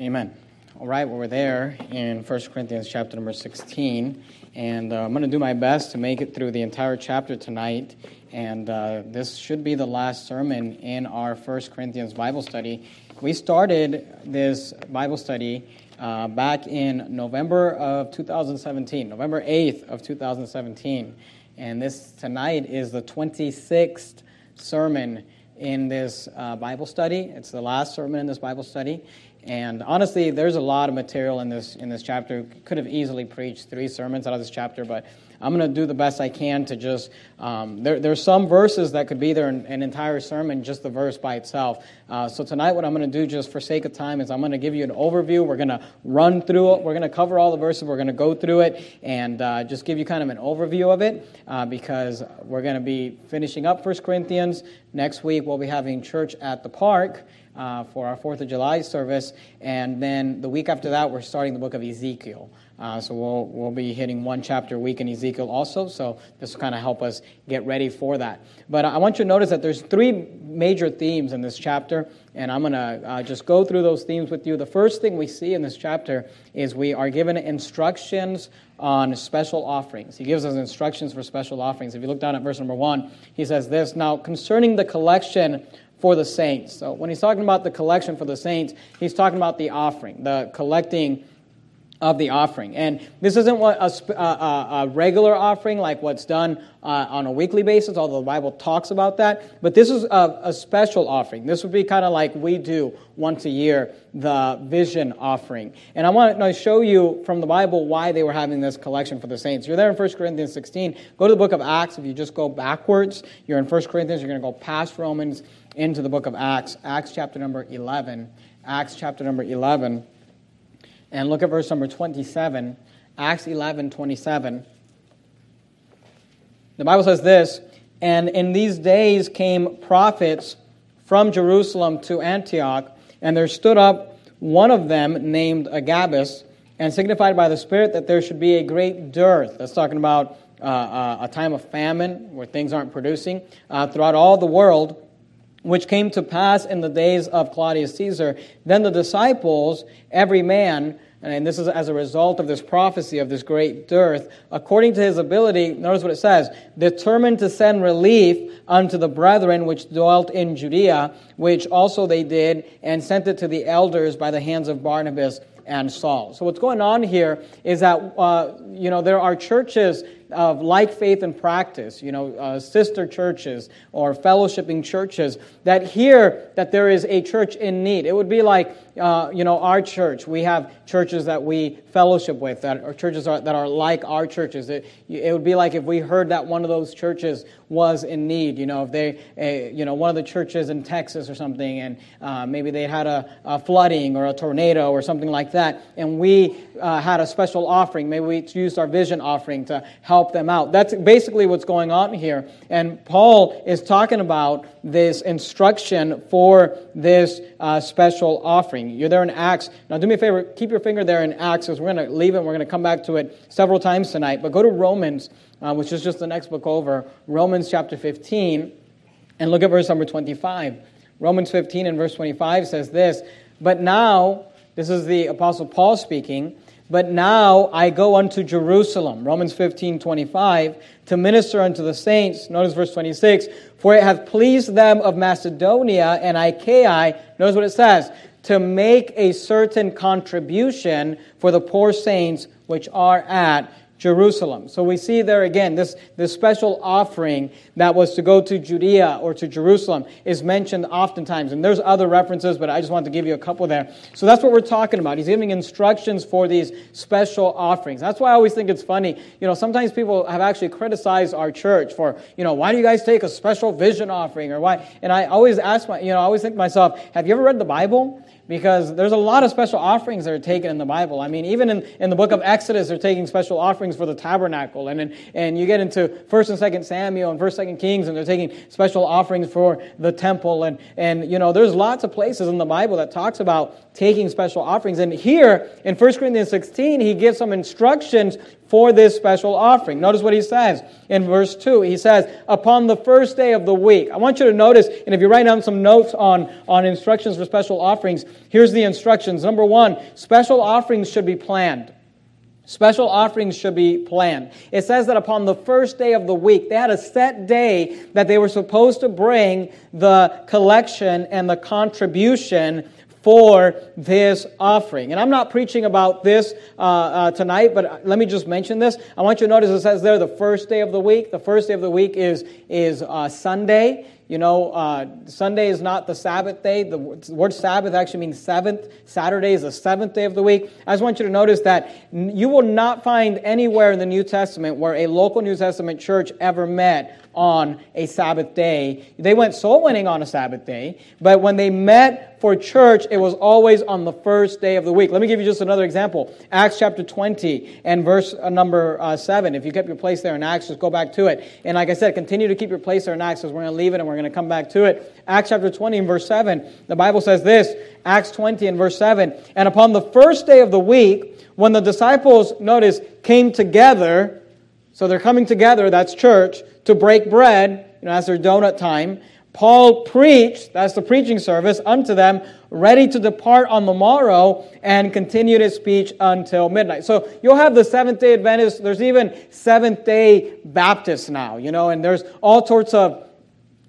Amen. All right, well, we're there in 1 Corinthians chapter number 16, and uh, I'm going to do my best to make it through the entire chapter tonight. And uh, this should be the last sermon in our 1 Corinthians Bible study. We started this Bible study uh, back in November of 2017, November 8th of 2017. And this tonight is the 26th sermon in this uh, Bible study. It's the last sermon in this Bible study. And honestly, there's a lot of material in this in this chapter. Could have easily preached three sermons out of this chapter, but I'm going to do the best I can to just. Um, there, there's some verses that could be there in an entire sermon, just the verse by itself. Uh, so tonight, what I'm going to do, just for sake of time, is I'm going to give you an overview. We're going to run through it. We're going to cover all the verses. We're going to go through it and uh, just give you kind of an overview of it, uh, because we're going to be finishing up First Corinthians next week. We'll be having church at the park uh, for our Fourth of July service, and then the week after that, we're starting the book of Ezekiel. Uh, so we'll, we'll be hitting one chapter a week in Ezekiel also, so this will kind of help us get ready for that. But I want you to notice that there's three major themes in this chapter, and I'm going to uh, just go through those themes with you. The first thing we see in this chapter is we are given instructions on special offerings. He gives us instructions for special offerings. If you look down at verse number one, he says this Now, concerning the collection for the saints. So when he's talking about the collection for the saints, he's talking about the offering, the collecting of the offering. And this isn't what a, a, a regular offering like what's done uh, on a weekly basis, although the Bible talks about that. But this is a, a special offering. This would be kind of like we do once a year, the vision offering. And I want to show you from the Bible why they were having this collection for the saints. You're there in 1 Corinthians 16. Go to the book of Acts. If you just go backwards, you're in 1 Corinthians, you're going to go past Romans into the book of Acts, Acts chapter number 11. Acts chapter number 11. And look at verse number 27, Acts 11 27. The Bible says this And in these days came prophets from Jerusalem to Antioch, and there stood up one of them named Agabus, and signified by the Spirit that there should be a great dearth. That's talking about uh, uh, a time of famine where things aren't producing uh, throughout all the world which came to pass in the days of Claudius Caesar. Then the disciples, every man, and this is as a result of this prophecy of this great dearth, according to his ability, notice what it says, determined to send relief unto the brethren which dwelt in Judea, which also they did, and sent it to the elders by the hands of Barnabas and Saul. So what's going on here is that, uh, you know, there are churches of like faith and practice, you know, uh, sister churches or fellowshipping churches that hear that there is a church in need. It would be like, uh, you know, our church. We have churches that we fellowship with, that are churches are, that are like our churches. It, it would be like if we heard that one of those churches was in need. You know, if they, uh, you know, one of the churches in Texas or something, and uh, maybe they had a, a, flooding or a tornado or something like that, and we uh, had a special offering. Maybe we used our vision offering to help help them out. That's basically what's going on here. And Paul is talking about this instruction for this uh, special offering. You're there in Acts. Now, do me a favor, keep your finger there in Acts because we're going to leave it. We're going to come back to it several times tonight. But go to Romans, uh, which is just the next book over, Romans chapter 15, and look at verse number 25. Romans 15 and verse 25 says this But now, this is the Apostle Paul speaking. But now I go unto Jerusalem, Romans 15, 25, to minister unto the saints. Notice verse 26. For it hath pleased them of Macedonia and Achaia, notice what it says, to make a certain contribution for the poor saints which are at Jerusalem. So we see there again, this, this special offering that was to go to Judea or to Jerusalem is mentioned oftentimes. And there's other references, but I just want to give you a couple there. So that's what we're talking about. He's giving instructions for these special offerings. That's why I always think it's funny. You know, sometimes people have actually criticized our church for, you know, why do you guys take a special vision offering or why? And I always ask my, you know, I always think to myself, have you ever read the Bible? Because there's a lot of special offerings that are taken in the Bible. I mean, even in, in the book of Exodus, they're taking special offerings for the tabernacle. And, and, and you get into 1st and 2nd Samuel and 1st, 2nd Kings, and they're taking special offerings for the temple. And, and, you know, there's lots of places in the Bible that talks about taking special offerings. And here in 1 Corinthians 16, he gives some instructions for this special offering. Notice what he says in verse 2. He says, Upon the first day of the week. I want you to notice, and if you write down some notes on, on instructions for special offerings, Here's the instructions. Number one, special offerings should be planned. Special offerings should be planned. It says that upon the first day of the week, they had a set day that they were supposed to bring the collection and the contribution for this offering. And I'm not preaching about this uh, uh, tonight, but let me just mention this. I want you to notice it says there the first day of the week. The first day of the week is, is uh, Sunday. You know, uh, Sunday is not the Sabbath day. The word Sabbath actually means seventh. Saturday is the seventh day of the week. I just want you to notice that you will not find anywhere in the New Testament where a local New Testament church ever met on a Sabbath day. They went soul winning on a Sabbath day, but when they met for church, it was always on the first day of the week. Let me give you just another example. Acts chapter 20 and verse uh, number uh, 7. If you kept your place there in Acts, just go back to it. And like I said, continue to keep your place there in Acts because we're going to leave it and we're going to come back to it. Acts chapter 20 and verse 7, the Bible says this Acts 20 and verse 7. And upon the first day of the week, when the disciples, notice, came together, so they're coming together, that's church, to break bread, you know, as their donut time. Paul preached, that's the preaching service, unto them, ready to depart on the morrow, and continued his speech until midnight. So you'll have the Seventh day Adventists, there's even Seventh day Baptists now, you know, and there's all sorts of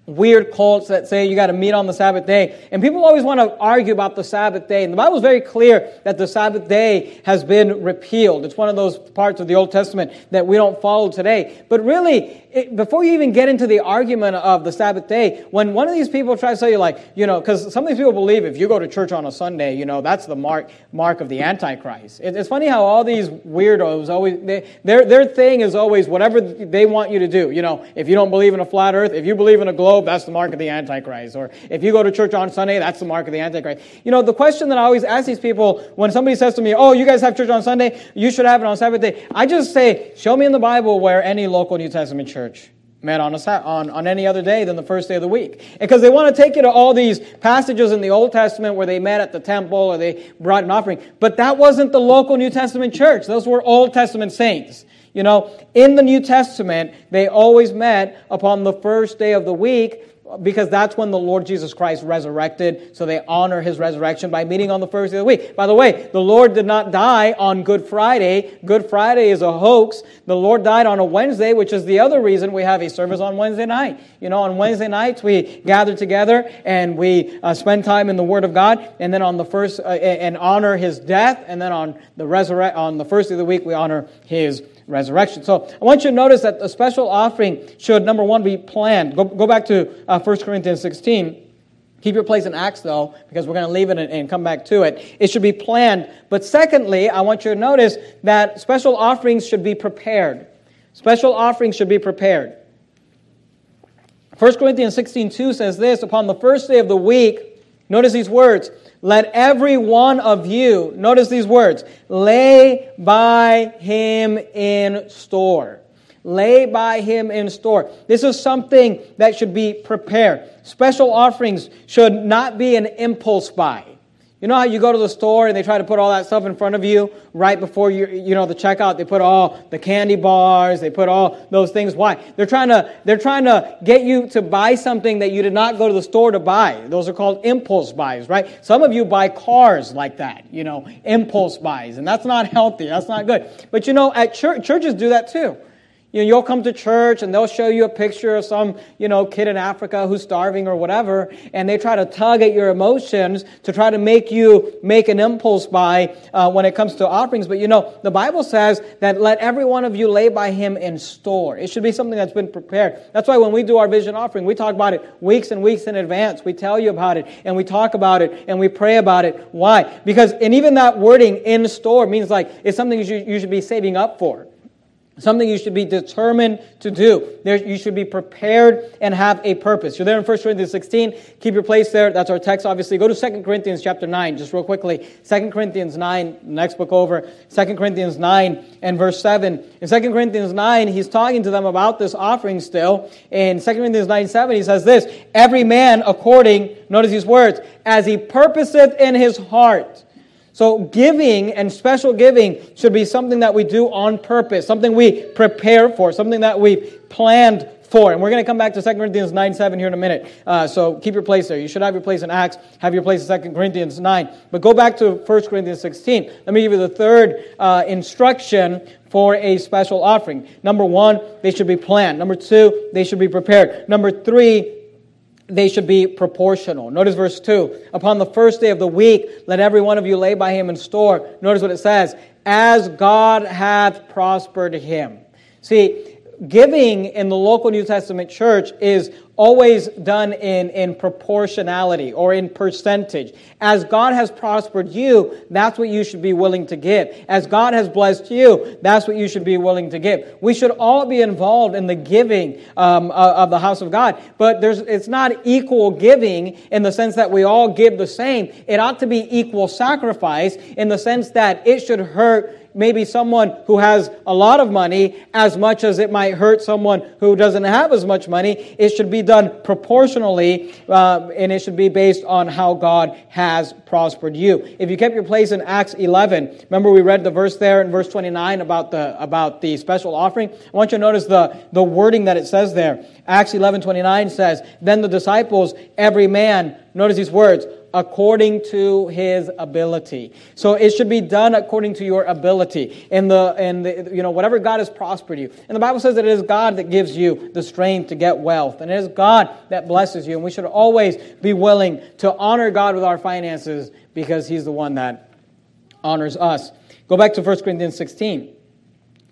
weird cults that say you got to meet on the Sabbath day. And people always want to argue about the Sabbath day. And the Bible is very clear that the Sabbath day has been repealed. It's one of those parts of the Old Testament that we don't follow today. But really, it, before you even get into the argument of the Sabbath day, when one of these people tries to tell you, like, you know, because some of these people believe if you go to church on a Sunday, you know, that's the mark mark of the Antichrist. It, it's funny how all these weirdos always they, their their thing is always whatever they want you to do. You know, if you don't believe in a flat Earth, if you believe in a globe, that's the mark of the Antichrist. Or if you go to church on Sunday, that's the mark of the Antichrist. You know, the question that I always ask these people when somebody says to me, "Oh, you guys have church on Sunday, you should have it on Sabbath day," I just say, "Show me in the Bible where any local New Testament church." church met on, a, on, on any other day than the first day of the week. Because they want to take you to all these passages in the Old Testament where they met at the temple or they brought an offering. But that wasn't the local New Testament church. Those were Old Testament saints. You know, in the New Testament, they always met upon the first day of the week because that's when the Lord Jesus Christ resurrected. So they honor his resurrection by meeting on the first day of the week. By the way, the Lord did not die on Good Friday. Good Friday is a hoax. The Lord died on a Wednesday, which is the other reason we have a service on Wednesday night. You know, on Wednesday nights we gather together and we uh, spend time in the Word of God, and then on the first uh, and honor His death, and then on the resurrect on the first day of the week we honor His resurrection. So I want you to notice that the special offering should, number one, be planned. Go, go back to uh, 1 Corinthians 16. Keep your place in Acts, though, because we're going to leave it and, and come back to it. It should be planned. But secondly, I want you to notice that special offerings should be prepared. Special offerings should be prepared. 1 Corinthians 16 2 says this Upon the first day of the week, notice these words let every one of you, notice these words, lay by him in store. Lay by him in store. This is something that should be prepared. Special offerings should not be an impulse buy. You know how you go to the store and they try to put all that stuff in front of you right before you, you know, the checkout? They put all the candy bars, they put all those things. Why? They're trying to, they're trying to get you to buy something that you did not go to the store to buy. Those are called impulse buys, right? Some of you buy cars like that, you know, impulse buys, and that's not healthy. That's not good. But you know, at church, churches do that too. You know, you'll come to church and they'll show you a picture of some, you know, kid in Africa who's starving or whatever, and they try to tug at your emotions to try to make you make an impulse buy uh, when it comes to offerings. But you know, the Bible says that let every one of you lay by him in store. It should be something that's been prepared. That's why when we do our vision offering, we talk about it weeks and weeks in advance. We tell you about it and we talk about it and we pray about it. Why? Because, and even that wording in store means like it's something you should, you should be saving up for. Something you should be determined to do. There, you should be prepared and have a purpose. You're there in 1 Corinthians 16. Keep your place there. That's our text, obviously. Go to 2 Corinthians chapter 9, just real quickly. 2 Corinthians 9, next book over. 2 Corinthians 9 and verse 7. In 2 Corinthians 9, he's talking to them about this offering still. In 2 Corinthians 9, 7, he says this, Every man according, notice these words, as he purposeth in his heart. So, giving and special giving should be something that we do on purpose, something we prepare for, something that we planned for. And we're going to come back to 2 Corinthians 9 7 here in a minute. Uh, so keep your place there. You should have your place in Acts, have your place in 2 Corinthians 9. But go back to 1 Corinthians 16. Let me give you the third uh, instruction for a special offering. Number one, they should be planned. Number two, they should be prepared. Number three, they should be proportional. Notice verse 2. Upon the first day of the week, let every one of you lay by him in store. Notice what it says. As God hath prospered him. See, giving in the local New Testament church is always done in, in proportionality or in percentage. As God has prospered you, that's what you should be willing to give. As God has blessed you, that's what you should be willing to give. We should all be involved in the giving um, of the house of God, but there's, it's not equal giving in the sense that we all give the same. It ought to be equal sacrifice in the sense that it should hurt maybe someone who has a lot of money as much as it might hurt someone who doesn't have as much money. It should be done proportionally, uh, and it should be based on how God has prospered you. If you kept your place in Acts 11, remember we read the verse there in verse 29 about the, about the special offering? I want you to notice the, the wording that it says there. Acts 11, 29 says, Then the disciples, every man, notice these words, according to his ability. So it should be done according to your ability. In the, in the, you know, whatever God has prospered you. And the Bible says that it is God that gives you the strength to get wealth. And it is God that blesses you. And we should always be willing to honor God with our finances because he's the one that honors us. Go back to 1 Corinthians 16.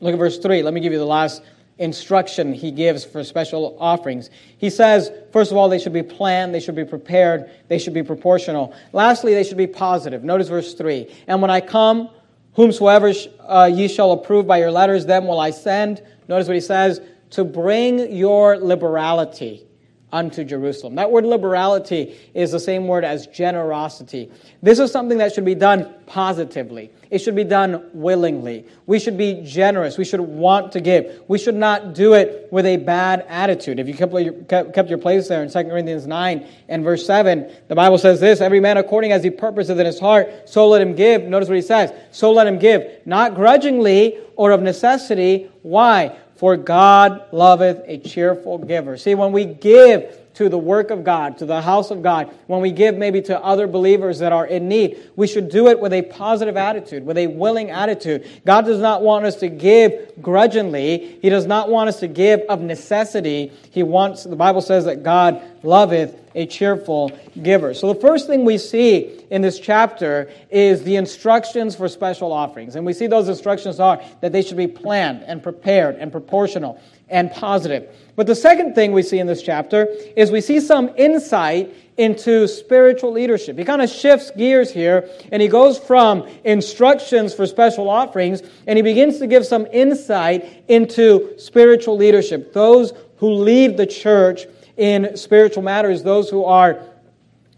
Look at verse 3. Let me give you the last instruction he gives for special offerings. He says, first of all, they should be planned, they should be prepared, they should be proportional. Lastly, they should be positive. Notice verse 3. And when I come, whomsoever uh, ye shall approve by your letters, them will I send. Notice what he says, to bring your liberality unto Jerusalem. That word liberality is the same word as generosity. This is something that should be done positively. It should be done willingly. We should be generous. We should want to give. We should not do it with a bad attitude. If you kept your, place there in 2 Corinthians 9 and verse 7, the Bible says this Every man according as he purposeth in his heart, so let him give. Notice what he says. So let him give, not grudgingly or of necessity. Why? For God loveth a cheerful giver. See, when we give to the work of God, to the house of God, when we give maybe to other believers that are in need, we should do it with a positive attitude, with a willing attitude. God does not want us to give grudgingly. He does not want us to give of necessity. He wants, the Bible says that God loveth a cheerful giver. So the first thing we see in this chapter is the instructions for special offerings. And we see those instructions are that they should be planned and prepared and proportional and positive. But the second thing we see in this chapter is we see some insight into spiritual leadership. He kind of shifts gears here and he goes from instructions for special offerings and he begins to give some insight into spiritual leadership. Those who lead the church in spiritual matters, those who are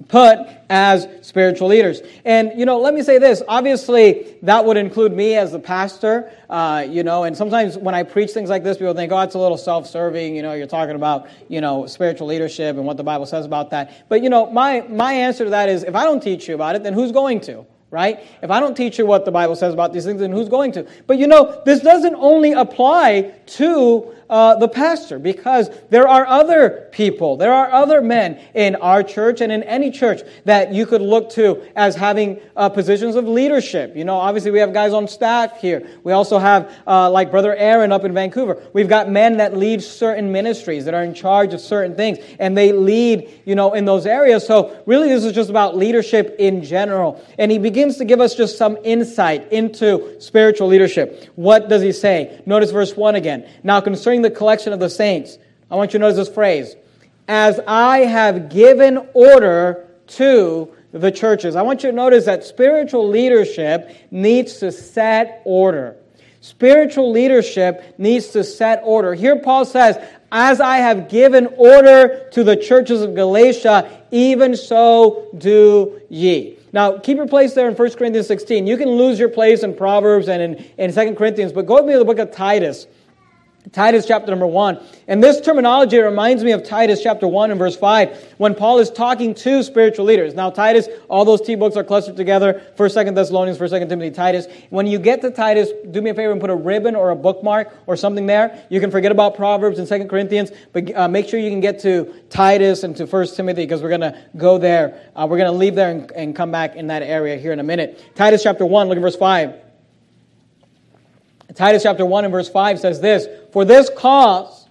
put as spiritual leaders. And, you know, let me say this. Obviously, that would include me as the pastor, uh, you know, and sometimes when I preach things like this, people think, oh, it's a little self serving. You know, you're talking about, you know, spiritual leadership and what the Bible says about that. But, you know, my, my answer to that is if I don't teach you about it, then who's going to? right? If I don't teach you what the Bible says about these things, then who's going to? But you know, this doesn't only apply to uh, the pastor because there are other people, there are other men in our church and in any church that you could look to as having uh, positions of leadership. You know, obviously we have guys on staff here. We also have, uh, like Brother Aaron up in Vancouver. We've got men that lead certain ministries that are in charge of certain things and they lead, you know, in those areas. So really this is just about leadership in general. And he begins to give us just some insight into spiritual leadership. What does he say? Notice verse 1 again. Now concerning the collection of the saints, I want you to notice this phrase as I have given order to the churches. I want you to notice that spiritual leadership needs to set order. Spiritual leadership needs to set order. Here Paul says, As I have given order to the churches of Galatia, even so do ye. Now, keep your place there in 1 Corinthians 16. You can lose your place in Proverbs and in, in 2 Corinthians, but go with me to the book of Titus. Titus chapter number 1. And this terminology reminds me of Titus chapter 1 and verse 5 when Paul is talking to spiritual leaders. Now, Titus, all those T books are clustered together 1st, 2nd Thessalonians, 1st, 2nd Timothy, Titus. When you get to Titus, do me a favor and put a ribbon or a bookmark or something there. You can forget about Proverbs and 2nd Corinthians, but uh, make sure you can get to Titus and to 1st Timothy because we're going to go there. Uh, we're going to leave there and, and come back in that area here in a minute. Titus chapter 1, look at verse 5. Titus chapter 1 and verse 5 says this For this cause,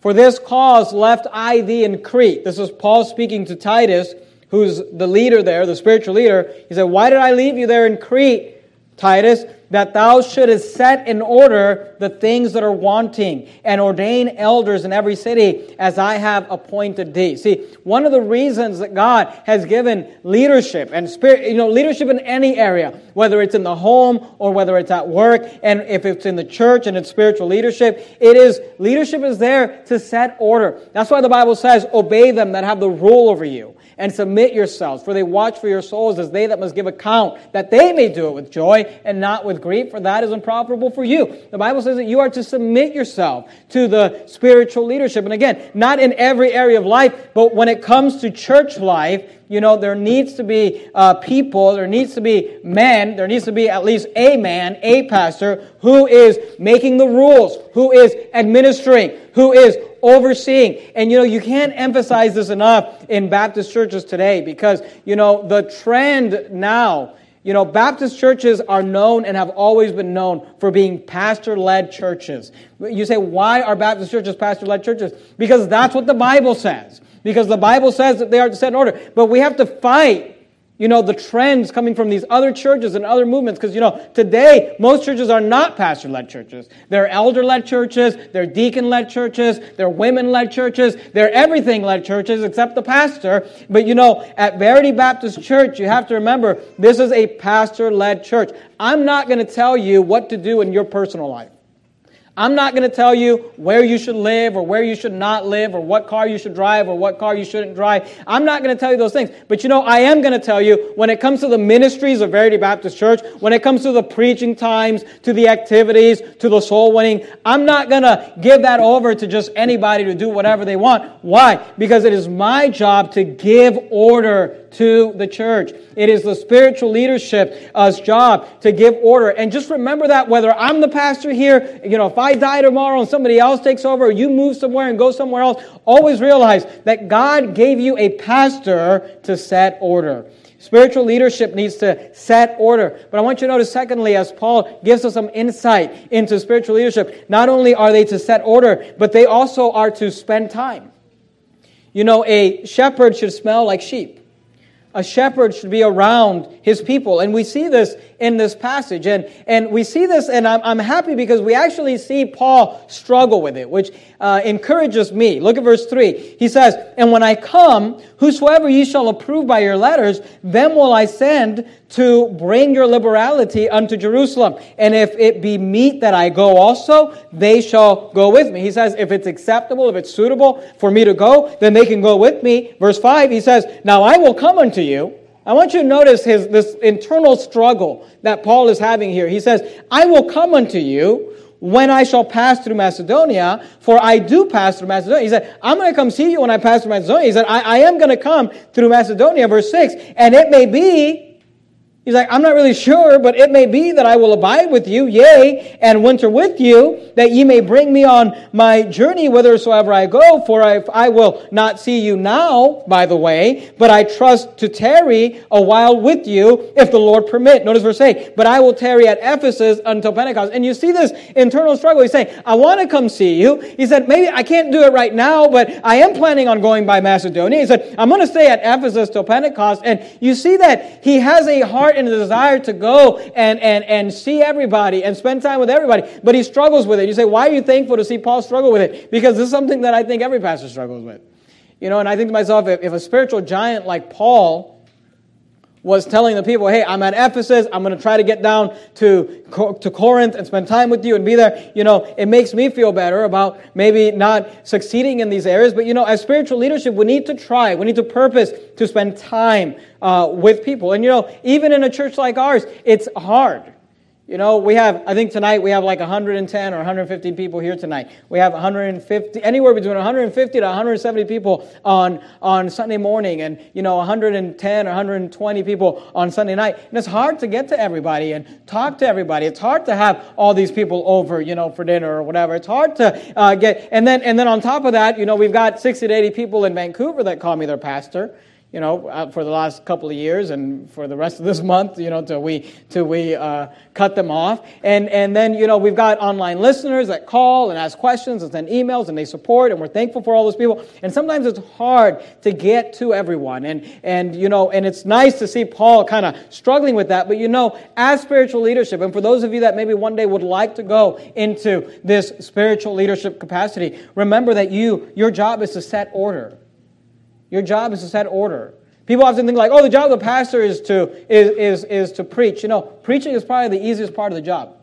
for this cause left I thee in Crete. This is Paul speaking to Titus, who's the leader there, the spiritual leader. He said, Why did I leave you there in Crete, Titus? That thou shouldest set in order the things that are wanting and ordain elders in every city as I have appointed thee. See, one of the reasons that God has given leadership and spirit, you know, leadership in any area, whether it's in the home or whether it's at work, and if it's in the church and it's spiritual leadership, it is, leadership is there to set order. That's why the Bible says, obey them that have the rule over you and submit yourselves, for they watch for your souls as they that must give account, that they may do it with joy and not with grief, for that is unprofitable for you. The Bible says that you are to submit yourself to the spiritual leadership. And again, not in every area of life, but when it comes to church life, you know, there needs to be uh, people, there needs to be men, there needs to be at least a man, a pastor, who is making the rules, who is administering, who is overseeing. And you know, you can't emphasize this enough in Baptist churches today because, you know, the trend now, you know, Baptist churches are known and have always been known for being pastor led churches. You say, why are Baptist churches pastor led churches? Because that's what the Bible says. Because the Bible says that they are to set in order. But we have to fight you know, the trends coming from these other churches and other movements. Because, you know, today, most churches are not pastor led churches. They're elder led churches, they're deacon led churches, they're women led churches, they're everything led churches except the pastor. But, you know, at Verity Baptist Church, you have to remember this is a pastor led church. I'm not going to tell you what to do in your personal life. I'm not going to tell you where you should live or where you should not live or what car you should drive or what car you shouldn't drive. I'm not going to tell you those things. But you know, I am going to tell you when it comes to the ministries of Verity Baptist Church, when it comes to the preaching times, to the activities, to the soul winning, I'm not going to give that over to just anybody to do whatever they want. Why? Because it is my job to give order to the church. It is the spiritual leadership's job to give order. And just remember that whether I'm the pastor here, you know, if I die tomorrow and somebody else takes over, or you move somewhere and go somewhere else, always realize that God gave you a pastor to set order. Spiritual leadership needs to set order. But I want you to notice, secondly, as Paul gives us some insight into spiritual leadership, not only are they to set order, but they also are to spend time. You know, a shepherd should smell like sheep a shepherd should be around his people. And we see this in this passage. And, and we see this, and I'm, I'm happy because we actually see Paul struggle with it, which uh, encourages me. Look at verse 3. He says, And when I come, whosoever ye shall approve by your letters, them will I send to bring your liberality unto Jerusalem. And if it be meet that I go also, they shall go with me. He says, if it's acceptable, if it's suitable for me to go, then they can go with me. Verse 5, he says, Now I will come unto you. I want you to notice his, this internal struggle that Paul is having here. He says, I will come unto you when I shall pass through Macedonia, for I do pass through Macedonia. He said, I'm going to come see you when I pass through Macedonia. He said, I, I am going to come through Macedonia, verse 6. And it may be He's like, I'm not really sure, but it may be that I will abide with you, yea, and winter with you, that ye may bring me on my journey whithersoever I go, for I, I will not see you now, by the way, but I trust to tarry a while with you, if the Lord permit. Notice verse 8, but I will tarry at Ephesus until Pentecost. And you see this internal struggle. He's saying, I want to come see you. He said, maybe I can't do it right now, but I am planning on going by Macedonia. He said, I'm going to stay at Ephesus till Pentecost. And you see that he has a heart and a desire to go and, and, and see everybody and spend time with everybody, but he struggles with it. You say, why are you thankful to see Paul struggle with it? Because this is something that I think every pastor struggles with. You know, and I think to myself, if, if a spiritual giant like Paul was telling the people, hey, I'm at Ephesus. I'm going to try to get down to, to Corinth and spend time with you and be there. You know, it makes me feel better about maybe not succeeding in these areas. But, you know, as spiritual leadership, we need to try, we need to purpose to spend time uh, with people. And, you know, even in a church like ours, it's hard. You know, we have, I think tonight we have like 110 or 150 people here tonight. We have 150, anywhere between 150 to 170 people on, on Sunday morning and, you know, 110 or 120 people on Sunday night. And it's hard to get to everybody and talk to everybody. It's hard to have all these people over, you know, for dinner or whatever. It's hard to uh, get, and then, and then on top of that, you know, we've got 60 to 80 people in Vancouver that call me their pastor you know, uh, for the last couple of years and for the rest of this month, you know, till we till we uh, cut them off. And and then you know we've got online listeners that call and ask questions and send emails and they support and we're thankful for all those people. And sometimes it's hard to get to everyone. And and you know and it's nice to see Paul kind of struggling with that. But you know, as spiritual leadership, and for those of you that maybe one day would like to go into this spiritual leadership capacity, remember that you your job is to set order. Your job is to set order. People often think like, oh, the job of the pastor is to, is, is, is to preach. You know, preaching is probably the easiest part of the job.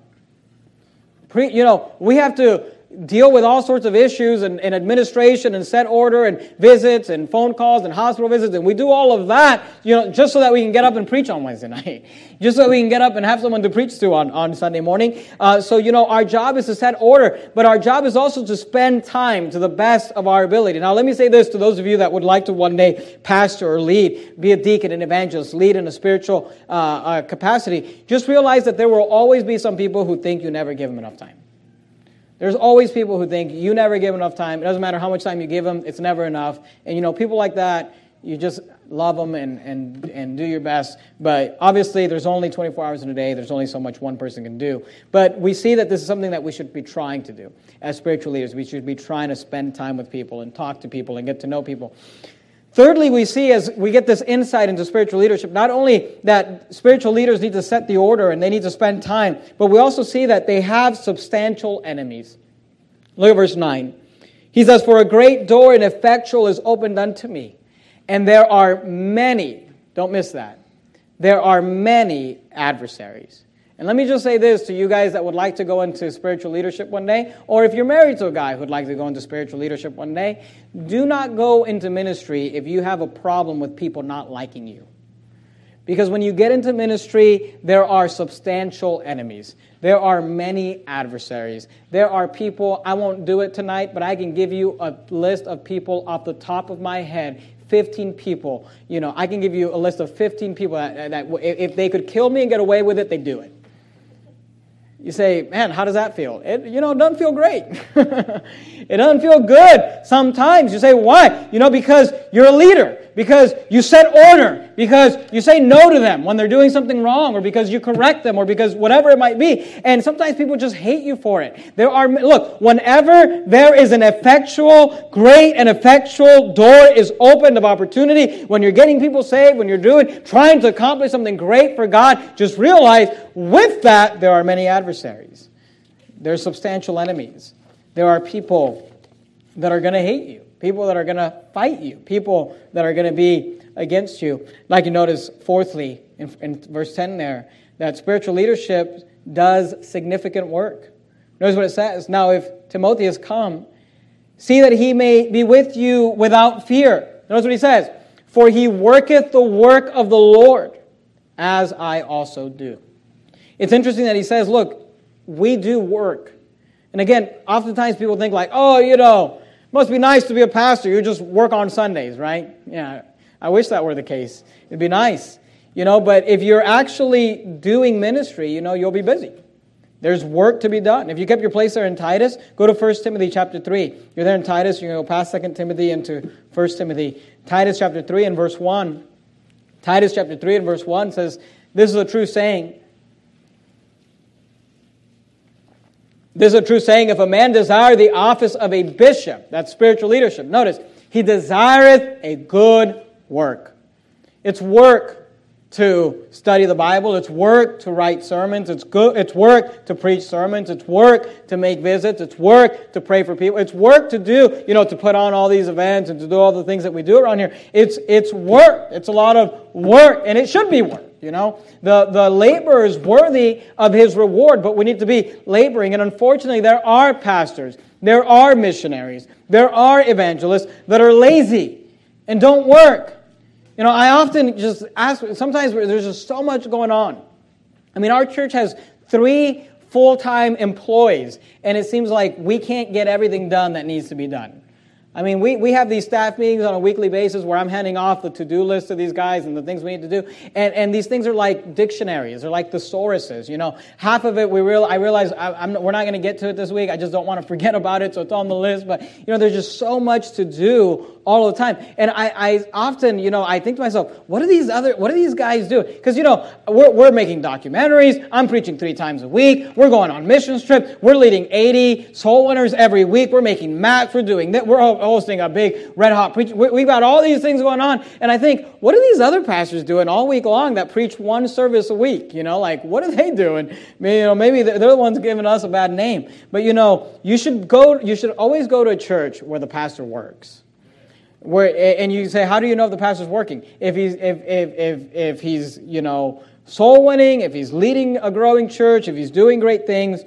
Pre, you know, we have to deal with all sorts of issues and, and, administration and set order and visits and phone calls and hospital visits and we do all of that you know just so that we can get up and preach on wednesday night. Just so we can get up and have someone to preach to on, on sunday morning. Uh, so you know our job is to set order but our job is also to spend time to the best of our ability. Now let me say this to those of you that would like to one day pastor or lead be a deacon an evangelist lead in a spiritual uh, uh, capacity just realize that there will always be some people who think you never give them enough time there's always people who think you never give enough time. It doesn't matter how much time you give them, it's never enough. And you know, people like that, you just love them and, and, and do your best. But obviously, there's only 24 hours in a day. There's only so much one person can do. But we see that this is something that we should be trying to do as spiritual leaders. We should be trying to spend time with people and talk to people and get to know people. Thirdly, we see as we get this insight into spiritual leadership, not only that spiritual leaders need to set the order and they need to spend time, but we also see that they have substantial enemies. Look at verse 9. He says, For a great door and effectual is opened unto me, and there are many, don't miss that, there are many adversaries. And let me just say this to you guys that would like to go into spiritual leadership one day, or if you're married to a guy who'd like to go into spiritual leadership one day, do not go into ministry if you have a problem with people not liking you. Because when you get into ministry, there are substantial enemies. There are many adversaries. There are people, I won't do it tonight, but I can give you a list of people off the top of my head 15 people. You know, I can give you a list of 15 people that, that if they could kill me and get away with it, they'd do it. You say, man, how does that feel? It, you know, it doesn't feel great. it doesn't feel good sometimes. You say, why? You know, because you're a leader because you set order, because you say no to them when they're doing something wrong, or because you correct them, or because whatever it might be. And sometimes people just hate you for it. There are, look, whenever there is an effectual, great and effectual door is opened of opportunity, when you're getting people saved, when you're doing, trying to accomplish something great for God, just realize with that, there are many adversaries. There are substantial enemies. There are people that are going to hate you people that are going to fight you, people that are going to be against you. Like you notice, fourthly, in, in verse 10 there, that spiritual leadership does significant work. Notice what it says. Now, if Timothy has come, see that he may be with you without fear. Notice what he says. For he worketh the work of the Lord, as I also do. It's interesting that he says, look, we do work. And again, oftentimes people think like, oh, you know, must be nice to be a pastor. You just work on Sundays, right? Yeah, I wish that were the case. It'd be nice. You know, but if you're actually doing ministry, you know, you'll be busy. There's work to be done. If you kept your place there in Titus, go to 1 Timothy chapter 3. You're there in Titus, you're going to go past 2 Timothy into 1 Timothy. Titus chapter 3 and verse 1. Titus chapter 3 and verse 1 says, This is a true saying. This is a true saying if a man desire the office of a bishop, that's spiritual leadership. Notice, he desireth a good work. It's work to study the Bible, it's work to write sermons, it's good it's work to preach sermons, it's work to make visits, it's work to pray for people, it's work to do, you know, to put on all these events and to do all the things that we do around here. It's it's work. It's a lot of work, and it should be work. You know, the, the laborer is worthy of his reward, but we need to be laboring. And unfortunately, there are pastors, there are missionaries, there are evangelists that are lazy and don't work. You know, I often just ask, sometimes there's just so much going on. I mean, our church has three full time employees, and it seems like we can't get everything done that needs to be done. I mean, we, we have these staff meetings on a weekly basis where I'm handing off the to do list to these guys and the things we need to do. And, and these things are like dictionaries, they're like thesauruses. You know, half of it we real, I realize I, we're not going to get to it this week. I just don't want to forget about it, so it's on the list. But, you know, there's just so much to do all the time. And I, I often, you know, I think to myself, what are these other, what are these guys doing? Because, you know, we're, we're making documentaries. I'm preaching three times a week. We're going on missions trips. We're leading 80 soul winners every week. We're making maps. We're doing that. We're hosting a big red hot preach. We've got all these things going on. And I think, what are these other pastors doing all week long that preach one service a week? You know, like, what are they doing? Maybe, you know, maybe they're the ones giving us a bad name. But, you know, you should go, you should always go to a church where the pastor works. Where, and you say, how do you know if the pastor's working? If he's, if, if, if, if he's, you know, soul winning, if he's leading a growing church, if he's doing great things,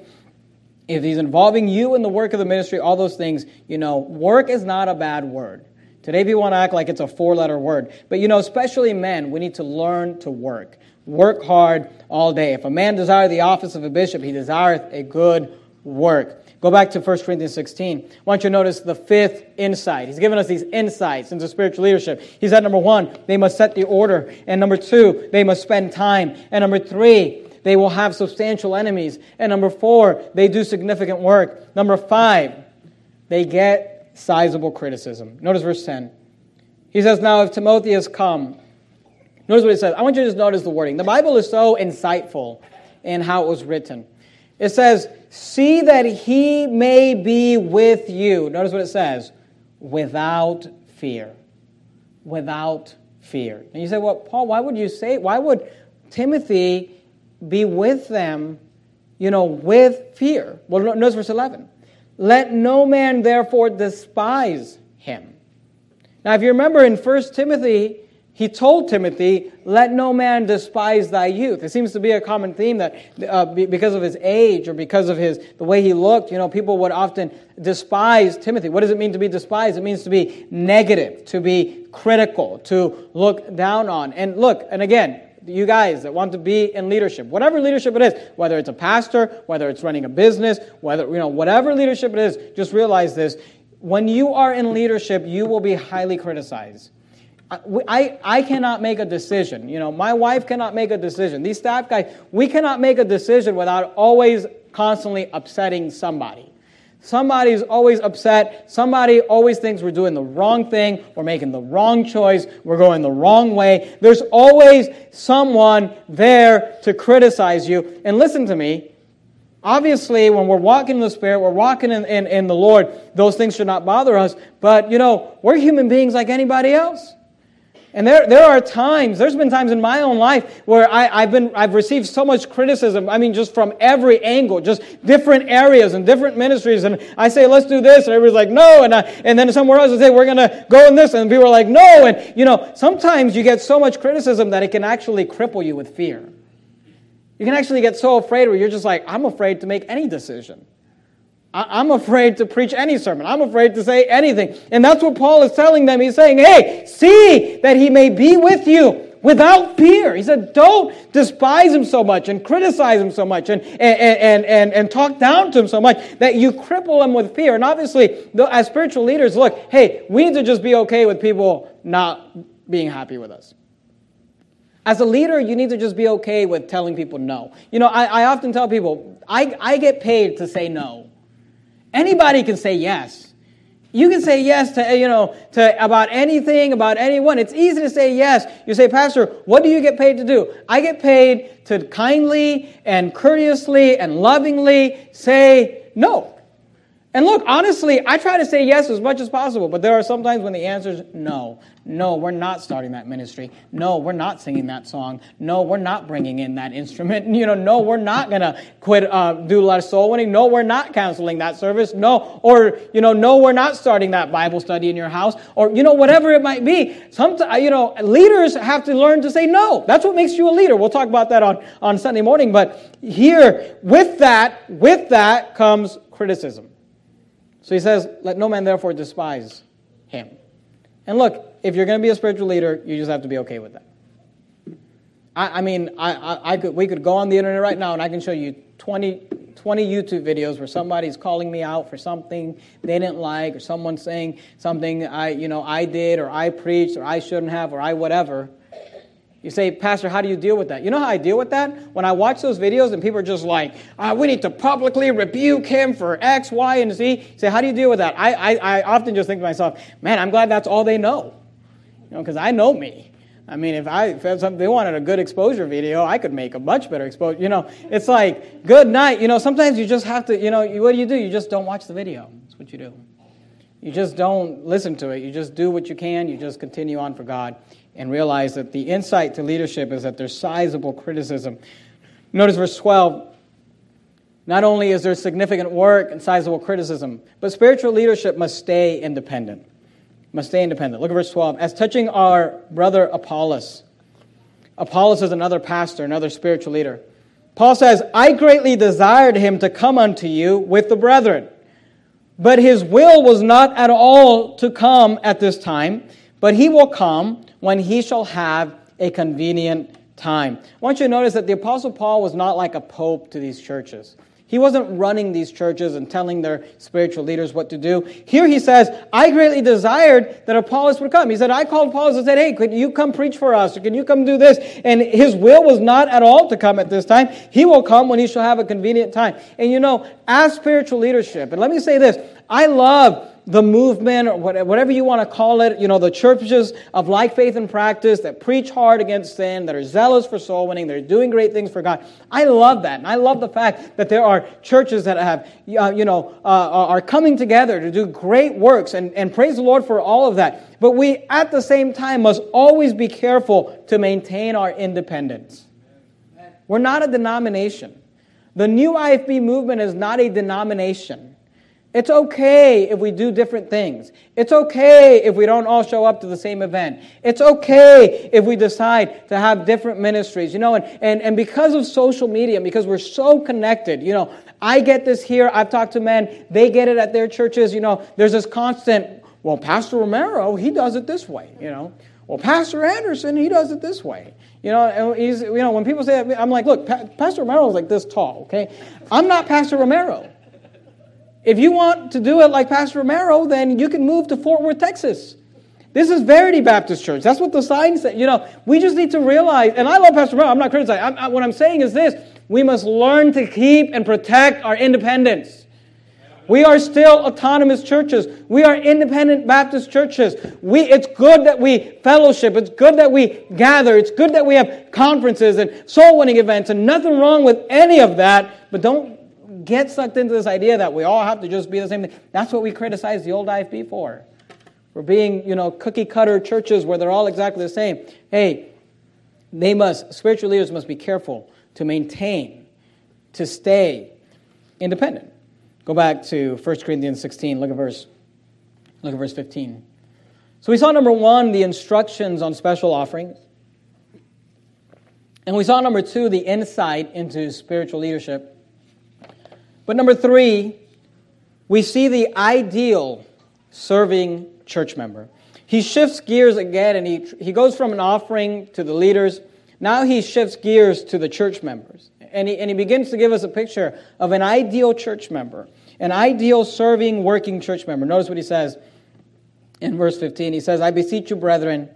if he's involving you in the work of the ministry, all those things, you know, work is not a bad word. Today, people want to act like it's a four letter word. But, you know, especially men, we need to learn to work. Work hard all day. If a man desire the office of a bishop, he desireth a good work. Go back to 1 Corinthians 16. I want you to notice the fifth insight. He's given us these insights into spiritual leadership. He said, number one, they must set the order. And number two, they must spend time. And number three, they will have substantial enemies. And number four, they do significant work. Number five, they get sizable criticism. Notice verse 10. He says, Now if Timothy has come, notice what he says. I want you to just notice the wording. The Bible is so insightful in how it was written. It says, See that he may be with you. Notice what it says without fear. Without fear. And you say, Well, Paul, why would you say, why would Timothy be with them, you know, with fear? Well, notice verse 11. Let no man therefore despise him. Now, if you remember in 1 Timothy, he told Timothy, Let no man despise thy youth. It seems to be a common theme that uh, because of his age or because of his, the way he looked, you know, people would often despise Timothy. What does it mean to be despised? It means to be negative, to be critical, to look down on. And look, and again, you guys that want to be in leadership, whatever leadership it is, whether it's a pastor, whether it's running a business, whether, you know, whatever leadership it is, just realize this. When you are in leadership, you will be highly criticized I, I cannot make a decision. You know, my wife cannot make a decision. These staff guys, we cannot make a decision without always constantly upsetting somebody. Somebody's always upset. Somebody always thinks we're doing the wrong thing. We're making the wrong choice. We're going the wrong way. There's always someone there to criticize you. And listen to me. Obviously, when we're walking in the Spirit, we're walking in, in, in the Lord, those things should not bother us. But, you know, we're human beings like anybody else. And there, there are times, there's been times in my own life where I, have been, I've received so much criticism. I mean, just from every angle, just different areas and different ministries. And I say, let's do this. And everybody's like, no. And, I, and then somewhere else I say, we're going to go in this. And people are like, no. And, you know, sometimes you get so much criticism that it can actually cripple you with fear. You can actually get so afraid where you're just like, I'm afraid to make any decision. I'm afraid to preach any sermon. I'm afraid to say anything. And that's what Paul is telling them. He's saying, hey, see that he may be with you without fear. He said, don't despise him so much and criticize him so much and, and, and, and, and talk down to him so much that you cripple him with fear. And obviously, as spiritual leaders, look, hey, we need to just be okay with people not being happy with us. As a leader, you need to just be okay with telling people no. You know, I, I often tell people, I, I get paid to say no. Anybody can say yes. You can say yes to, you know, to about anything, about anyone. It's easy to say yes. You say, Pastor, what do you get paid to do? I get paid to kindly and courteously and lovingly say no. And look, honestly, I try to say yes as much as possible, but there are some times when the answer is no. No, we're not starting that ministry. No, we're not singing that song. No, we're not bringing in that instrument. You know, no, we're not going to quit, uh, do a lot of soul winning. No, we're not canceling that service. No, or, you know, no, we're not starting that Bible study in your house. Or, you know, whatever it might be. Sometimes, you know, leaders have to learn to say no. That's what makes you a leader. We'll talk about that on, on Sunday morning. But here, with that, with that comes criticism. So he says, Let no man therefore despise him. And look, if you're going to be a spiritual leader, you just have to be okay with that. I, I mean, I, I, I, could, we could go on the internet right now and I can show you 20, 20 YouTube videos where somebody's calling me out for something they didn't like or someone saying something I, you know, I did or I preached or I shouldn't have or I whatever. You say, Pastor, how do you deal with that? You know how I deal with that? When I watch those videos and people are just like, ah, we need to publicly rebuke him for X, Y, and Z. You say, how do you deal with that? I, I, I often just think to myself, man, I'm glad that's all they know. You know, because I know me. I mean, if I if they wanted a good exposure video, I could make a much better exposure. You know, it's like good night. You know, sometimes you just have to. You know, what do you do? You just don't watch the video. That's what you do. You just don't listen to it. You just do what you can. You just continue on for God and realize that the insight to leadership is that there's sizable criticism. Notice verse 12. Not only is there significant work and sizable criticism, but spiritual leadership must stay independent must stay independent. Look at verse 12. As touching our brother Apollos, Apollos is another pastor, another spiritual leader. Paul says, I greatly desired him to come unto you with the brethren, but his will was not at all to come at this time, but he will come when he shall have a convenient time. I want you to notice that the Apostle Paul was not like a pope to these churches. He wasn't running these churches and telling their spiritual leaders what to do. Here he says, I greatly desired that Apollos would come. He said, I called Apollos and said, Hey, could you come preach for us? Or can you come do this? And his will was not at all to come at this time. He will come when he shall have a convenient time. And you know, as spiritual leadership, and let me say this I love the movement, or whatever you want to call it, you know, the churches of like faith and practice that preach hard against sin, that are zealous for soul winning, that are doing great things for God. I love that. And I love the fact that there are churches that have, uh, you know, uh, are coming together to do great works and, and praise the Lord for all of that. But we, at the same time, must always be careful to maintain our independence. We're not a denomination. The new IFB movement is not a denomination. It's okay if we do different things. It's okay if we don't all show up to the same event. It's okay if we decide to have different ministries, you know, and, and, and because of social media, because we're so connected, you know, I get this here, I've talked to men, they get it at their churches, you know, there's this constant, well, Pastor Romero, he does it this way, you know. Well, Pastor Anderson, he does it this way. You know, and he's, you know, when people say, I'm like, look, pa- Pastor Romero's like this tall, okay? I'm not Pastor Romero. If you want to do it like Pastor Romero, then you can move to Fort Worth, Texas. This is Verity Baptist Church. That's what the sign said. You know, we just need to realize, and I love Pastor Romero, I'm not criticizing. I'm, I, what I'm saying is this we must learn to keep and protect our independence. We are still autonomous churches. We are independent Baptist churches. We, it's good that we fellowship. It's good that we gather. It's good that we have conferences and soul winning events, and nothing wrong with any of that. But don't get sucked into this idea that we all have to just be the same thing. That's what we criticize the old IFB for. For being, you know, cookie cutter churches where they're all exactly the same. Hey, they must, spiritual leaders must be careful to maintain, to stay independent. Go back to 1 Corinthians 16, look at verse, look at verse 15. So we saw number one, the instructions on special offerings. And we saw number two, the insight into spiritual leadership. But number three, we see the ideal serving church member. He shifts gears again and he, he goes from an offering to the leaders. Now he shifts gears to the church members. And he, and he begins to give us a picture of an ideal church member, an ideal serving, working church member. Notice what he says in verse 15. He says, I beseech you, brethren,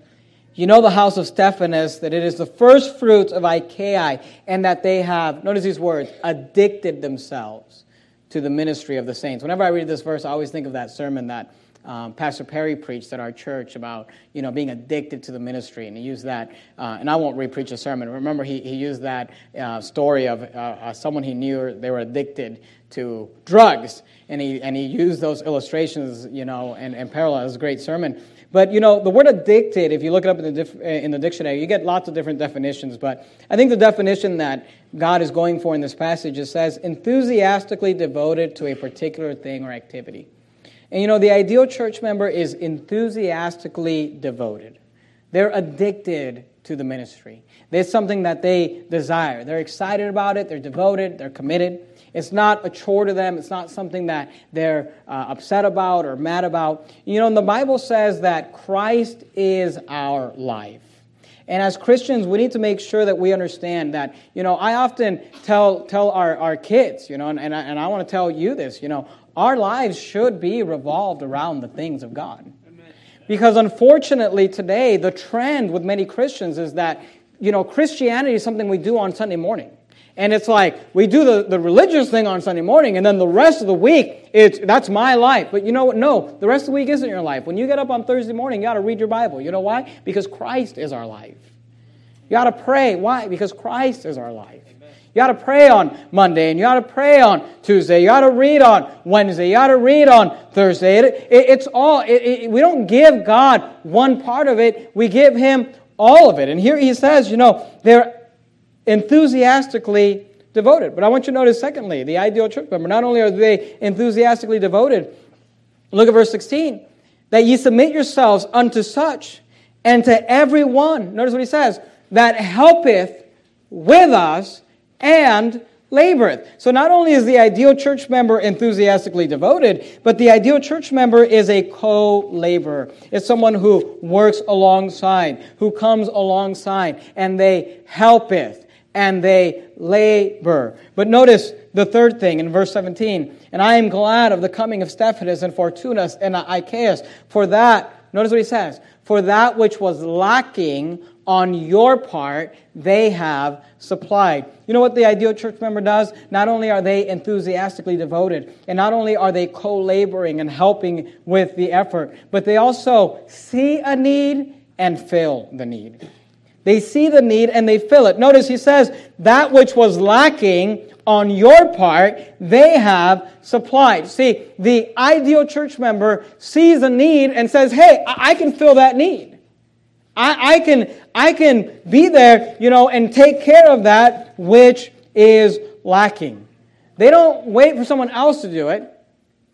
you know the house of Stephanas, that it is the first fruits of Achaia, and that they have, notice these words, addicted themselves to the ministry of the saints. Whenever I read this verse, I always think of that sermon that um, Pastor Perry preached at our church about you know being addicted to the ministry, and he used that. Uh, and I won't repreach a sermon. Remember, he, he used that uh, story of uh, uh someone he knew they were addicted to drugs, and he and he used those illustrations, you know, and, and parallel. It was a great sermon. But you know, the word addicted, if you look it up in the, dif- eh, in the dictionary, you get lots of different definitions. But I think the definition that God is going for in this passage it says enthusiastically devoted to a particular thing or activity. And you know, the ideal church member is enthusiastically devoted. They're addicted to the ministry. There's something that they desire. They're excited about it, they're devoted, they're committed. It's not a chore to them. It's not something that they're uh, upset about or mad about. You know, and the Bible says that Christ is our life. And as Christians, we need to make sure that we understand that, you know, I often tell, tell our, our kids, you know, and, and I, and I want to tell you this, you know, our lives should be revolved around the things of God. Because unfortunately, today, the trend with many Christians is that, you know, Christianity is something we do on Sunday morning. And it's like we do the, the religious thing on Sunday morning, and then the rest of the week, it's that's my life. But you know what? No, the rest of the week isn't your life. When you get up on Thursday morning, you got to read your Bible. You know why? Because Christ is our life. You got to pray. Why? Because Christ is our life. You got to pray on Monday, and you got to pray on Tuesday. You got to read on Wednesday. You got to read on Thursday. It, it, it's all. It, we don't give God one part of it. We give Him all of it. And here He says, you know, they're enthusiastically devoted. But I want you to notice, secondly, the ideal church member. Not only are they enthusiastically devoted, look at verse 16, that ye submit yourselves unto such and to every one, notice what he says, that helpeth with us and laboreth. So not only is the ideal church member enthusiastically devoted, but the ideal church member is a co-laborer. It's someone who works alongside, who comes alongside, and they helpeth and they labor. But notice the third thing in verse 17. And I am glad of the coming of Stephanas and Fortunas and Achaeus, for that, notice what he says, for that which was lacking on your part, they have supplied. You know what the ideal church member does? Not only are they enthusiastically devoted, and not only are they co laboring and helping with the effort, but they also see a need and fill the need. They see the need and they fill it. Notice he says, that which was lacking on your part, they have supplied. See, the ideal church member sees a need and says, hey, I can fill that need. I, I, can, I can be there, you know, and take care of that which is lacking. They don't wait for someone else to do it.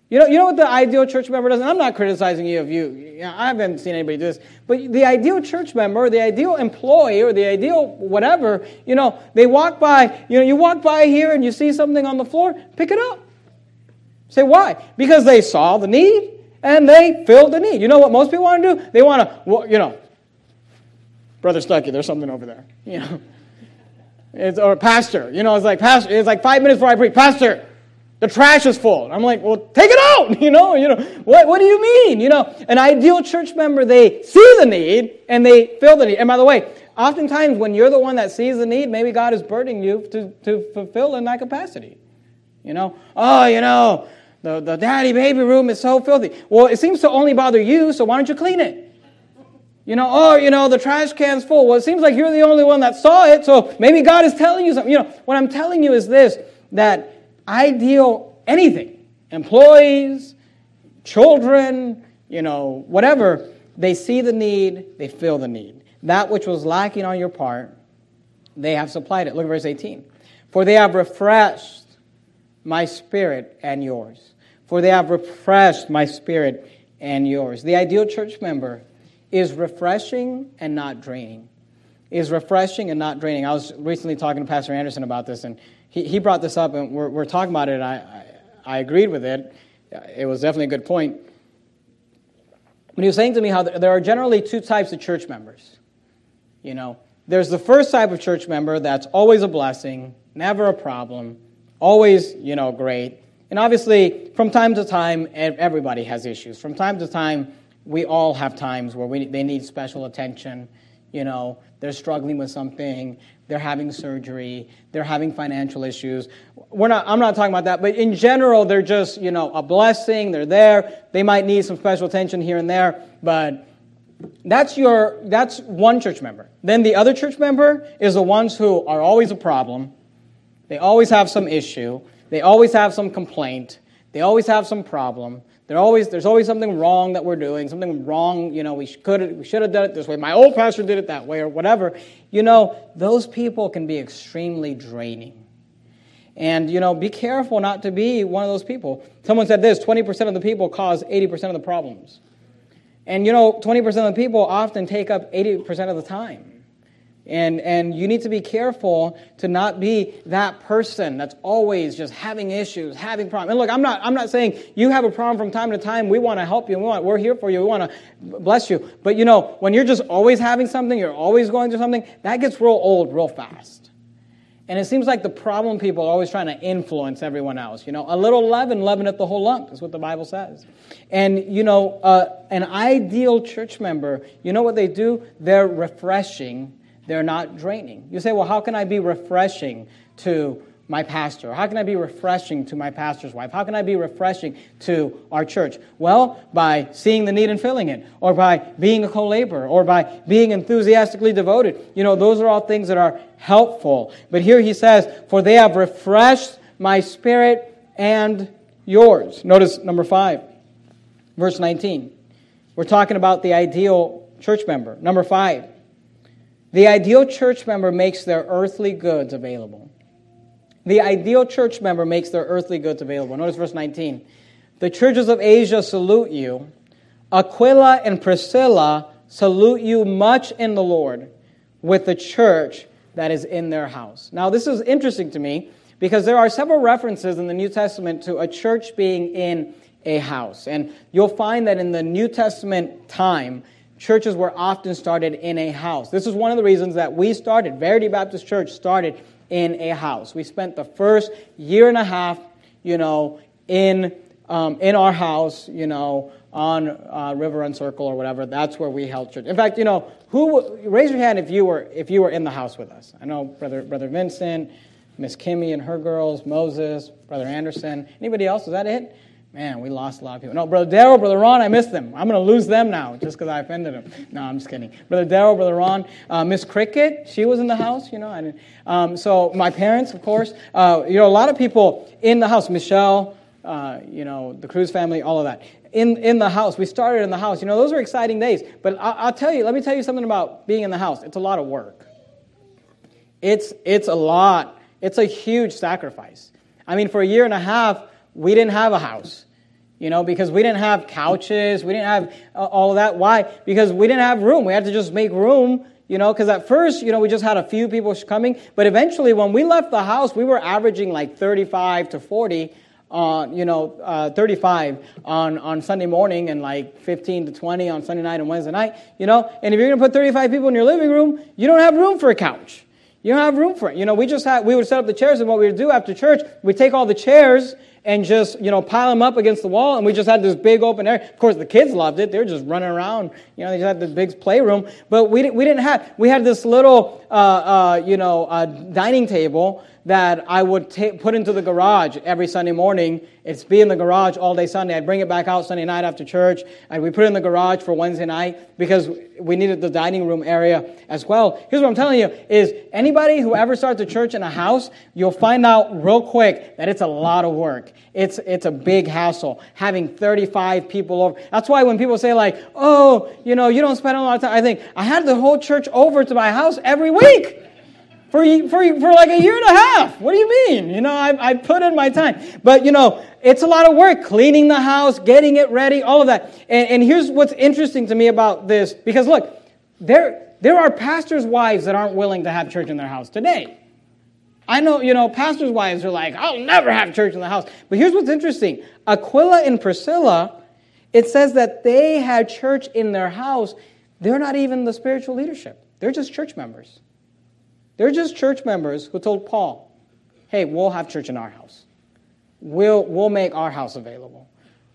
You know, you know what the ideal church member does? And I'm not criticizing you of you. I haven't seen anybody do this. But the ideal church member, the ideal employee, or the ideal whatever, you know, they walk by, you know, you walk by here and you see something on the floor, pick it up. Say, why? Because they saw the need and they filled the need. You know what most people want to do? They want to, you know, Brother Stuckey, there's something over there. You know, it's, or pastor. You know, it's like, pastor, it's like five minutes before I preach. Pastor, the trash is full. I'm like, well, take it out. You know, you know, what, what do you mean? You know, an ideal church member, they see the need and they fill the need. And by the way, oftentimes when you're the one that sees the need, maybe God is burdening you to, to fulfill in that capacity. You know, oh, you know, the, the daddy baby room is so filthy. Well, it seems to only bother you, so why don't you clean it? You know, oh, you know, the trash can's full. Well, it seems like you're the only one that saw it, so maybe God is telling you something. You know, what I'm telling you is this that ideal anything, employees, children, you know, whatever, they see the need, they feel the need. That which was lacking on your part, they have supplied it. Look at verse 18. For they have refreshed my spirit and yours. For they have refreshed my spirit and yours. The ideal church member is refreshing and not draining. Is refreshing and not draining. I was recently talking to Pastor Anderson about this, and he, he brought this up, and we're, we're talking about it, and I, I, I agreed with it. It was definitely a good point. When he was saying to me how there are generally two types of church members. You know, there's the first type of church member that's always a blessing, never a problem, always, you know, great. And obviously, from time to time, everybody has issues. From time to time, we all have times where we, they need special attention. You know, they're struggling with something, they're having surgery, they're having financial issues. We're not, I'm not talking about that, but in general, they're just, you know, a blessing, they're there. They might need some special attention here and there, but that's your that's one church member. Then the other church member is the ones who are always a problem. They always have some issue. They always have some complaint. They always have some problem. There always, there's always something wrong that we're doing, something wrong, you know, we, could, we should have done it this way. My old pastor did it that way, or whatever. You know, those people can be extremely draining. And, you know, be careful not to be one of those people. Someone said this 20% of the people cause 80% of the problems. And, you know, 20% of the people often take up 80% of the time. And, and you need to be careful to not be that person that's always just having issues, having problems. And look, I'm not, I'm not saying you have a problem from time to time. We want to help you. We want, we're here for you. We want to bless you. But you know, when you're just always having something, you're always going through something, that gets real old real fast. And it seems like the problem people are always trying to influence everyone else. You know, a little leaven leaveneth the whole lump, is what the Bible says. And, you know, uh, an ideal church member, you know what they do? They're refreshing they're not draining. You say, well, how can I be refreshing to my pastor? How can I be refreshing to my pastor's wife? How can I be refreshing to our church? Well, by seeing the need and filling it, or by being a co laborer, or by being enthusiastically devoted. You know, those are all things that are helpful. But here he says, For they have refreshed my spirit and yours. Notice number five, verse 19. We're talking about the ideal church member. Number five, the ideal church member makes their earthly goods available. The ideal church member makes their earthly goods available. Notice verse 19. The churches of Asia salute you. Aquila and Priscilla salute you much in the Lord with the church that is in their house. Now, this is interesting to me because there are several references in the New Testament to a church being in a house. And you'll find that in the New Testament time, churches were often started in a house. This is one of the reasons that we started, Verity Baptist Church started in a house. We spent the first year and a half, you know, in, um, in our house, you know, on uh, River and Circle or whatever. That's where we held church. In fact, you know, who raise your hand if you were if you were in the house with us. I know brother brother Vincent, Miss Kimmy and her girls, Moses, brother Anderson. Anybody else? Is that it? Man, we lost a lot of people. No, Brother Daryl, Brother Ron, I miss them. I'm going to lose them now just because I offended them. No, I'm just kidding. Brother Daryl, Brother Ron, uh, Miss Cricket, she was in the house, you know. I um, so my parents, of course. Uh, you know, a lot of people in the house. Michelle, uh, you know, the Cruz family, all of that. In, in the house. We started in the house. You know, those were exciting days. But I, I'll tell you, let me tell you something about being in the house. It's a lot of work. It's, it's a lot. It's a huge sacrifice. I mean, for a year and a half, we didn't have a house you know, because we didn't have couches, we didn't have uh, all of that. Why? Because we didn't have room. We had to just make room, you know, because at first, you know, we just had a few people coming, but eventually, when we left the house, we were averaging like 35 to 40. Uh, you know, uh, 35 on, on Sunday morning and like 15 to 20 on Sunday night and Wednesday night, you know. And if you're going to put 35 people in your living room, you don't have room for a couch. You don't have room for it. You know, we just had, we would set up the chairs, and what we would do after church, we'd take all the chairs and just, you know, pile them up against the wall. And we just had this big open area. Of course, the kids loved it. They were just running around. You know, they just had this big playroom. But we we didn't have, we had this little, uh, uh, you know, uh, dining table that I would ta- put into the garage every Sunday morning. It's be in the garage all day Sunday. I'd bring it back out Sunday night after church, and we put it in the garage for Wednesday night because we needed the dining room area as well. Here's what I'm telling you: is anybody who ever starts a church in a house, you'll find out real quick that it's a lot of work. It's it's a big hassle having 35 people over. That's why when people say like, "Oh, you know, you don't spend a lot of time," I think I had the whole church over to my house every week for, for, for like a year and a half. What do you mean? You know, I, I put in my time. But, you know, it's a lot of work cleaning the house, getting it ready, all of that. And, and here's what's interesting to me about this because, look, there, there are pastors' wives that aren't willing to have church in their house today. I know, you know, pastors' wives are like, I'll never have church in the house. But here's what's interesting Aquila and Priscilla, it says that they had church in their house. They're not even the spiritual leadership, they're just church members. They're just church members who told Paul, hey, we'll have church in our house. We'll, we'll make our house available.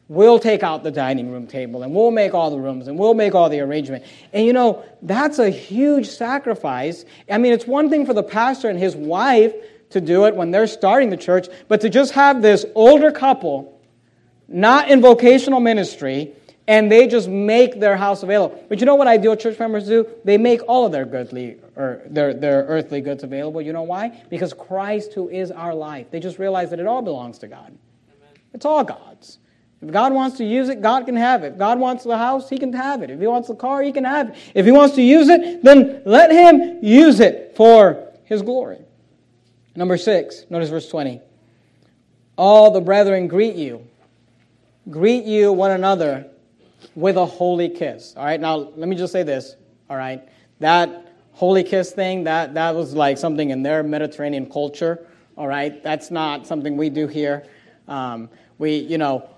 We'll take out the dining room table and we'll make all the rooms and we'll make all the arrangement. And you know, that's a huge sacrifice. I mean, it's one thing for the pastor and his wife to do it when they're starting the church, but to just have this older couple, not in vocational ministry, and they just make their house available. But you know what ideal church members do? They make all of their goodly or their, their earthly goods available. You know why? Because Christ, who is our life, they just realize that it all belongs to God. Amen. It's all God's. If God wants to use it, God can have it. If God wants the house, He can have it. If He wants the car, He can have it. If He wants to use it, then let Him use it for His glory. Number six, notice verse 20. All the brethren greet you. Greet you one another with a holy kiss. All right, now let me just say this. All right, that holy kiss thing, that, that was like something in their Mediterranean culture, all right? That's not something we do here. Um, we, you know,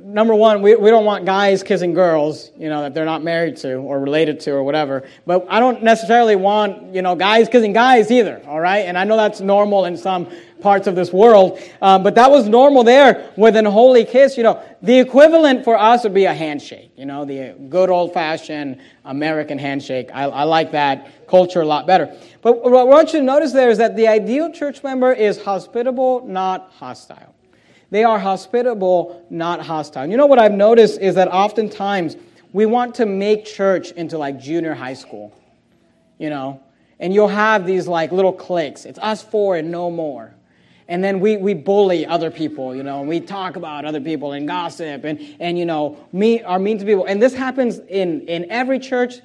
number one, we, we don't want guys kissing girls, you know, that they're not married to or related to or whatever. But I don't necessarily want, you know, guys kissing guys either, all right? And I know that's normal in some parts of this world, um, but that was normal there with an holy kiss. You know, the equivalent for us would be a handshake, you know, the good old fashioned American handshake. I, I like that culture a lot better. But what I want you to notice there is that the ideal church member is hospitable, not hostile. They are hospitable, not hostile. You know what I've noticed is that oftentimes we want to make church into like junior high school, you know, and you'll have these like little cliques. It's us four and no more. And then we, we bully other people, you know, and we talk about other people and gossip and, and you know, me, are mean to people. And this happens in, in every church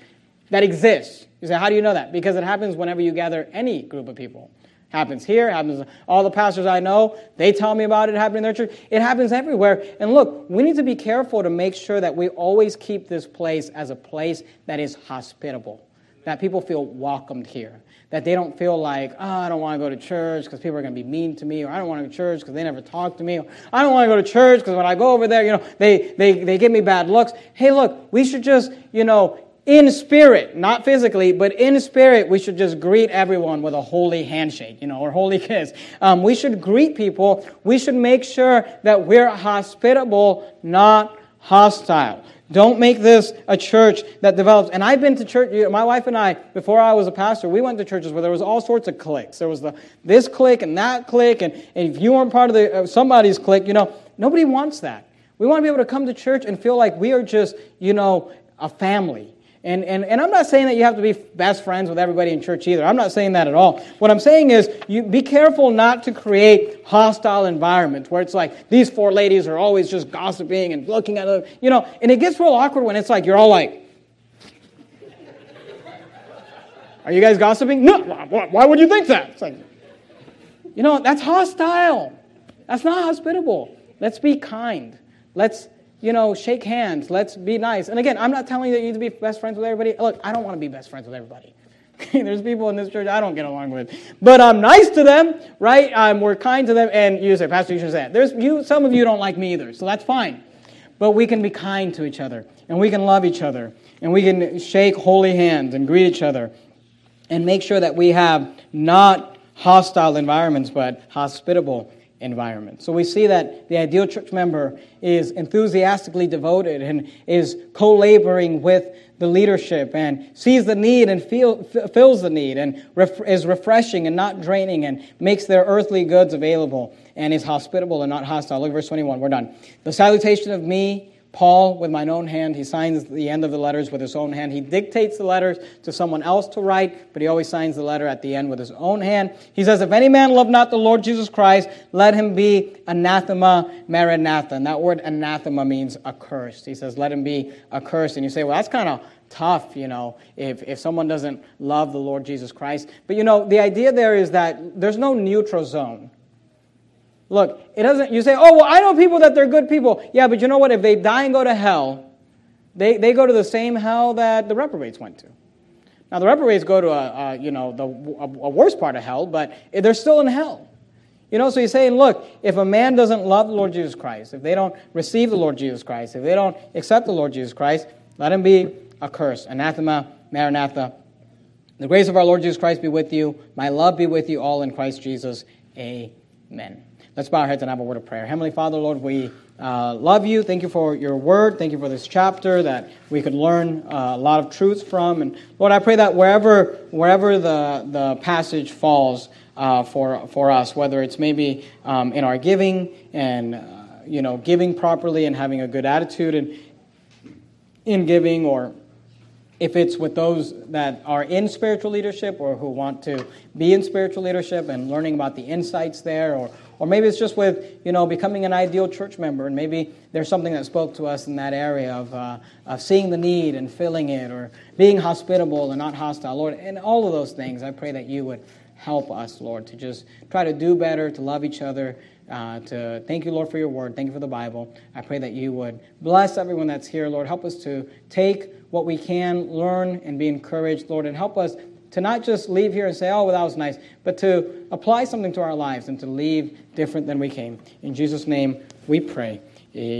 that exists. You say, how do you know that? Because it happens whenever you gather any group of people. Happens here, happens all the pastors I know, they tell me about it happening in their church. It happens everywhere. And look, we need to be careful to make sure that we always keep this place as a place that is hospitable, that people feel welcomed here, that they don't feel like, oh, I don't want to go to church because people are going to be mean to me, or I don't want to go to church because they never talk to me, or I don't want to go to church because when I go over there, you know, they, they, they give me bad looks. Hey, look, we should just, you know, in spirit, not physically, but in spirit, we should just greet everyone with a holy handshake, you know, or holy kiss. Um, we should greet people. We should make sure that we're hospitable, not hostile. Don't make this a church that develops. And I've been to church. My wife and I, before I was a pastor, we went to churches where there was all sorts of cliques. There was the this clique and that clique, and, and if you weren't part of the uh, somebody's clique, you know, nobody wants that. We want to be able to come to church and feel like we are just, you know, a family and, and, and I'm not saying that you have to be best friends with everybody in church either. I'm not saying that at all. What I'm saying is you be careful not to create hostile environments where it's like these four ladies are always just gossiping and looking at other, you know, and it gets real awkward when it's like you're all like, Are you guys gossiping? No. Why would you think that? It's like, you know, that's hostile. That's not hospitable. Let's be kind. Let's you know, shake hands. Let's be nice. And again, I'm not telling you that you need to be best friends with everybody. Look, I don't want to be best friends with everybody. There's people in this church I don't get along with, but I'm nice to them, right? Um, we're kind to them, and you say, Pastor, you should say that. There's you. Some of you don't like me either, so that's fine. But we can be kind to each other, and we can love each other, and we can shake holy hands and greet each other, and make sure that we have not hostile environments, but hospitable environment. So we see that the ideal church member is enthusiastically devoted and is co laboring with the leadership and sees the need and feel, fills the need and ref, is refreshing and not draining and makes their earthly goods available and is hospitable and not hostile. Look at verse 21. We're done. The salutation of me Paul, with mine own hand, he signs the end of the letters with his own hand. He dictates the letters to someone else to write, but he always signs the letter at the end with his own hand. He says, If any man love not the Lord Jesus Christ, let him be anathema maranatha. And that word anathema means accursed. He says, Let him be accursed. And you say, Well, that's kind of tough, you know, if, if someone doesn't love the Lord Jesus Christ. But you know, the idea there is that there's no neutral zone. Look, it doesn't, you say, oh, well, I know people that they're good people. Yeah, but you know what? If they die and go to hell, they, they go to the same hell that the reprobates went to. Now, the reprobates go to a, a you know, the, a, a worse part of hell, but they're still in hell. You know, so he's saying, look, if a man doesn't love the Lord Jesus Christ, if they don't receive the Lord Jesus Christ, if they don't accept the Lord Jesus Christ, let him be accursed. Anathema, Maranatha. The grace of our Lord Jesus Christ be with you. My love be with you all in Christ Jesus. Amen. Let's bow our heads and have a word of prayer. Heavenly Father, Lord, we uh, love you. Thank you for your word. Thank you for this chapter that we could learn uh, a lot of truths from. And Lord, I pray that wherever wherever the the passage falls uh, for for us, whether it's maybe um, in our giving and uh, you know giving properly and having a good attitude and in giving, or if it's with those that are in spiritual leadership or who want to be in spiritual leadership and learning about the insights there, or or maybe it's just with, you know, becoming an ideal church member, and maybe there's something that spoke to us in that area of, uh, of seeing the need and filling it, or being hospitable and not hostile. Lord, and all of those things, I pray that you would help us, Lord, to just try to do better, to love each other, uh, to thank you, Lord, for your word. Thank you for the Bible. I pray that you would bless everyone that's here, Lord. Help us to take what we can, learn, and be encouraged, Lord, and help us to not just leave here and say, oh, well, that was nice, but to apply something to our lives and to leave different than we came. In Jesus' name, we pray.